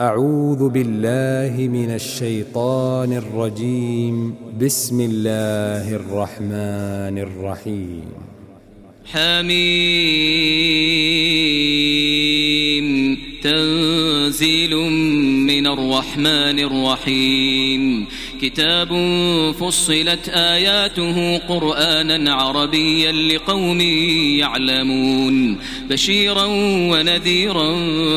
أعوذ بالله من الشيطان الرجيم. بسم الله الرحمن الرحيم. حميم. تنزيل من الرحمن الرحيم. كتاب فصلت آياته قرآنا عربيا لقوم يعلمون. بشيرا ونذيرا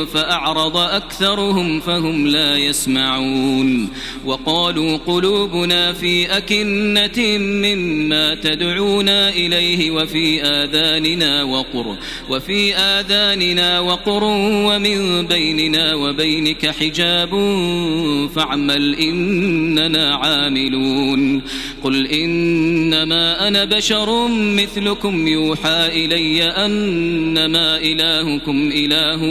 فأعرض أكثرهم فهم لا يسمعون. وقالوا قلوبنا في أكنة مما تدعونا إليه وفي آذاننا وقر وفي آذاننا وقر ومن بيننا وبينك حجاب فاعمل إننا عاملون. قل إنما أنا بشر مثلكم يوحى إلي أنما إلهكم إله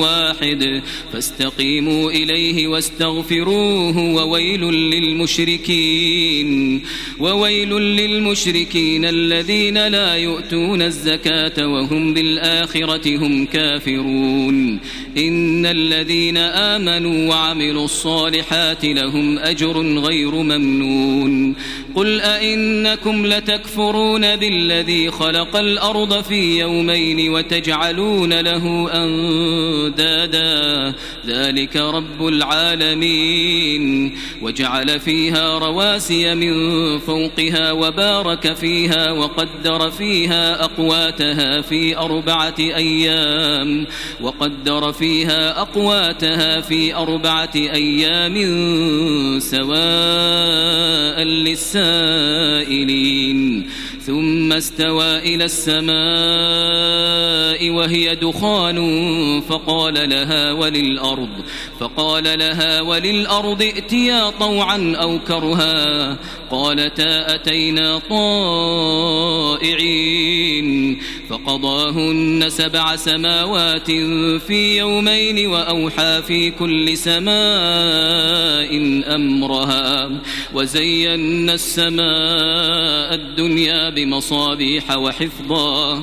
واحد. فاستقيموا إليه واستغفروه وويل للمشركين. وويل للمشركين الذين لا يؤتون الزكاة وهم بالآخرة هم كافرون. إن الذين آمنوا وعملوا الصالحات لهم أجر غير ممنون. قل أئنكم لتكفرون بالذي خلق الأرض في يومين وتجعلون له أندادا. ذلك رب العالمين. وجعل فيها رواسي من فوقها وبارك فيها وقدر فيها أقواتها في أربعة أيام. وقدر فيها أقواتها في أربعة أيام سواء للسائلين ثم استوى إلى السماء وهي دخان فقال لها وللأرض فقال لها وللأرض ائتيا طوعا أو كرها. قالتا أتينا طائعين. فقضاهن سبع سماوات في يومين وأوحى في كل سماء أمرها وزينا السماء الدنيا بمصابيح وحفظا.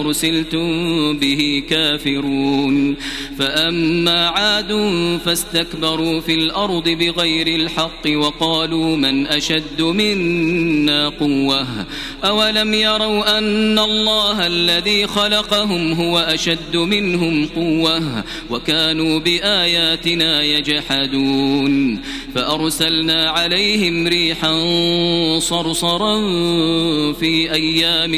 أرسلتم به كافرون. فأما عاد فاستكبروا في الأرض بغير الحق وقالوا من أشد منا قوة. أولم يروا أن الله الذي خلقهم هو أشد منهم قوة وكانوا بآياتنا يجحدون. فأرسلنا عليهم ريحا صرصرا في أيام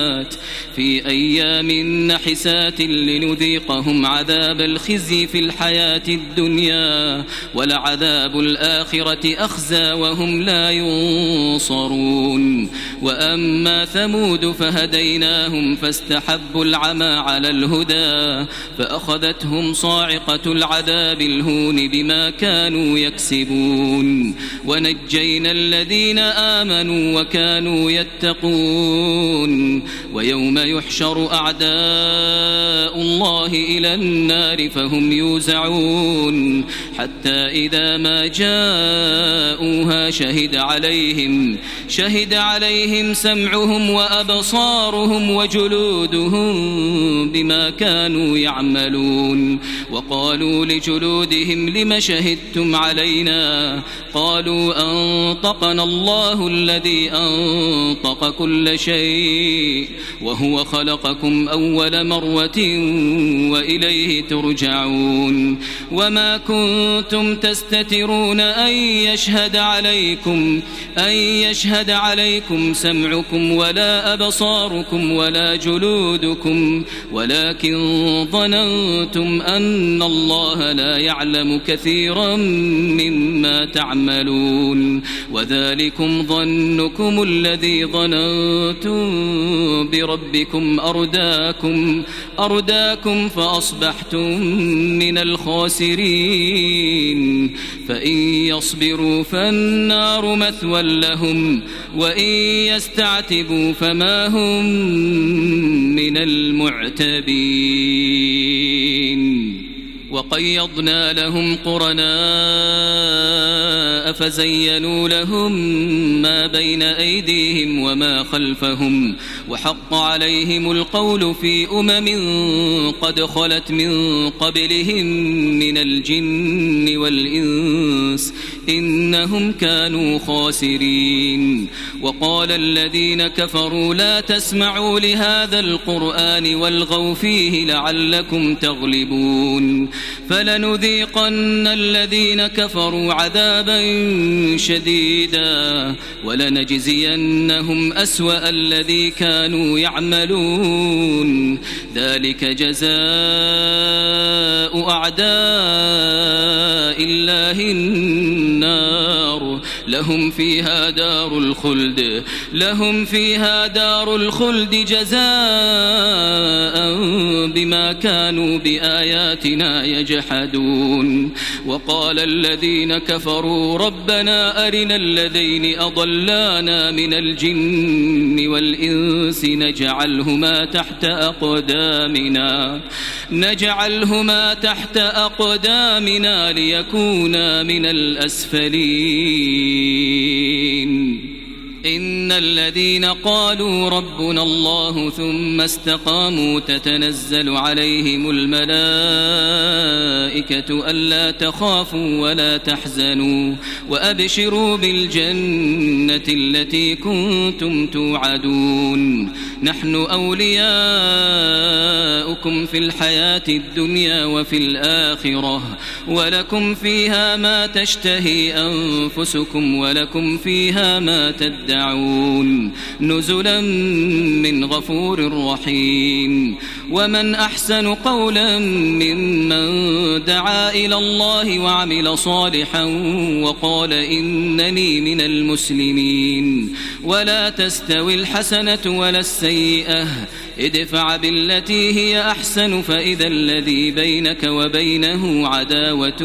نحسات في أيام نحسات لنذيقهم عذاب الخزي في الحياة الدنيا ولعذاب الآخرة أخزى وهم لا ينصرون. وأما ثمود فهديناهم فاستحبوا العمى على الهدى فأخذتهم صاعقة العذاب الهون بما كانوا يكسبون. ونجينا الذين آمنوا وكانوا يتقون. ويوم يحشر أعداء الله إلى النار فهم يوزعون حتى إذا ما جاءوها شهد عليهم شهد عليهم سمعهم وأبصارهم وجلودهم بما كانوا يعملون. وقالوا لجلودهم لم شهدتم علينا؟ قالوا أنطقنا الله الذي أنطق كل شيء وهو خلقكم أول مرة وإليه ترجعون وما كنتم تستترون أن يشهد عليكم أن يشهد عليكم سمعكم ولا أبصاركم ولا جلودكم ولكن ظننتم أن الله لا يعلم كثيرا مما تعملون وذلكم ظنكم الذي ظننتم بربكم أرداكم أرداكم فأصبحتم من الخاسرين. فإن يصبروا فالنار مثوى لهم وإن يستعتبوا فما هم من المعتبين. وقيضنا لهم قرناء فزينوا لهم ما بين أيديهم وما خلفهم وحق عليهم القول في أمم قد خلت من قبلهم من الجن والإنس إنهم كانوا خاسرين. وقال الذين كفروا لا تسمعوا لهذا القرآن والغوا فيه لعلكم تغلبون. فلنذيقن الذين كفروا عذابا شديدا ولنجزينهم أسوأ الذي كانوا يعملون. ذلك جزاء أعداء الله النار. لهم فيها دار الخلد. لهم فيها دار الخلد جزاء بما كانوا بآياتنا يجحدون. وقال الذين كفروا ربنا أرنا الذين أضلانا من الجن والإنس نجعلهما تحت أقدامنا. نجعلهما تحت أقدامنا ليكونا من الأسفلين. إن الذين قالوا ربنا الله ثم استقاموا تتنزل عليهم الملائكة ألا تخافوا ولا تحزنوا وأبشروا بالجنة التي كنتم توعدون نحن أولياؤكم في الحياة الدنيا وفي الآخرة ولكم فيها ما تشتهي أنفسكم ولكم فيها ما تدعون نزلا من غفور رحيم. ومن أحسن قولا ممن دعا إلى الله وعمل صالحا وقال إنني من المسلمين. ولا تستوي الحسنة ولا السيئة. ادفع بالتي هي أحسن فإذا الذي بينك وبينه عداوة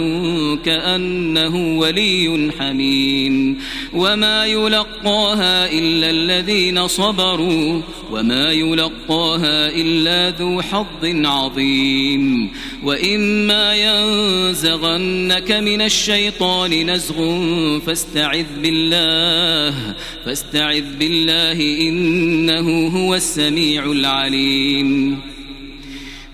كأنه ولي حميم. وما يلقاها إلا الذين صبروا وما يلقاها إلا ذو حظ عظيم. وإما ينزغنك من الشيطان نزغ فاستعذ بالله فاستعذ بالله إنه هو السميع العليم.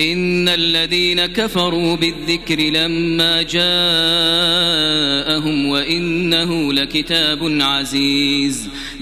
إن الذين كفروا بالذكر لما جاءهم وإنه لكتاب عزيز.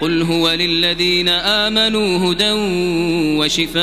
قل هو للذين آمنوا هدى وشفاء.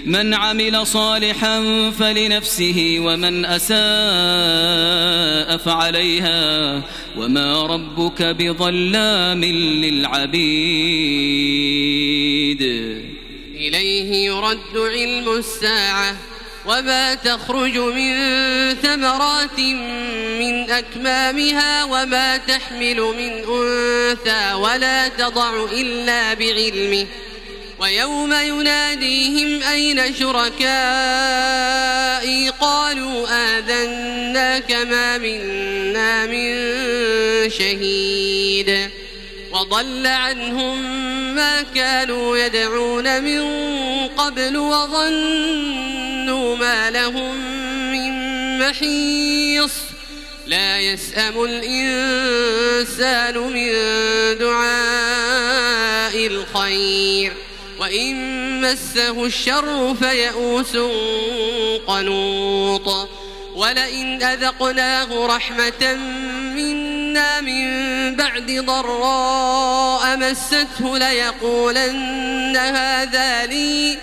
من عمل صالحا فلنفسه ومن أساء فعليها وما ربك بظلام للعبيد. إليه يرد علم الساعة وما تخرج من ثمرات من أكمامها وما تحمل من أنثى ولا تضع إلا بعلمه. ويوم يناديهم أين شركائي قالوا آذناك ما منا من شهيد وضل عنهم ما كانوا يدعون من قبل وظنوا ما لهم من محيص لا يسأم الإنسان من دعاء الخير وإن مسه الشر فيئوس قنوط ولئن أذقناه رحمة منا من بعد ضراء مسته ليقولن هذا لي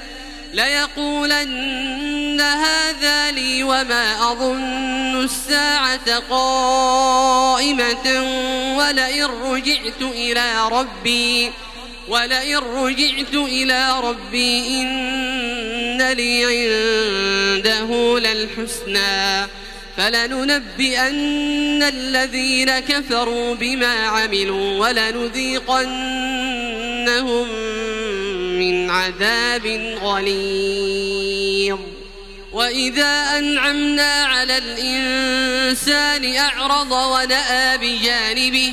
ليقولن هذا لي وما أظن الساعة قائمة ولئن رجعت إلى ربي ولئن رجعت إلى ربي إن لي عنده للحسنى فلننبئن الذين كفروا بما عملوا ولنذيقنهم من عذاب غليظ. وإذا أنعمنا على الإنسان أعرض ونأى بجانبه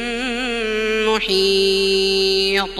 محيط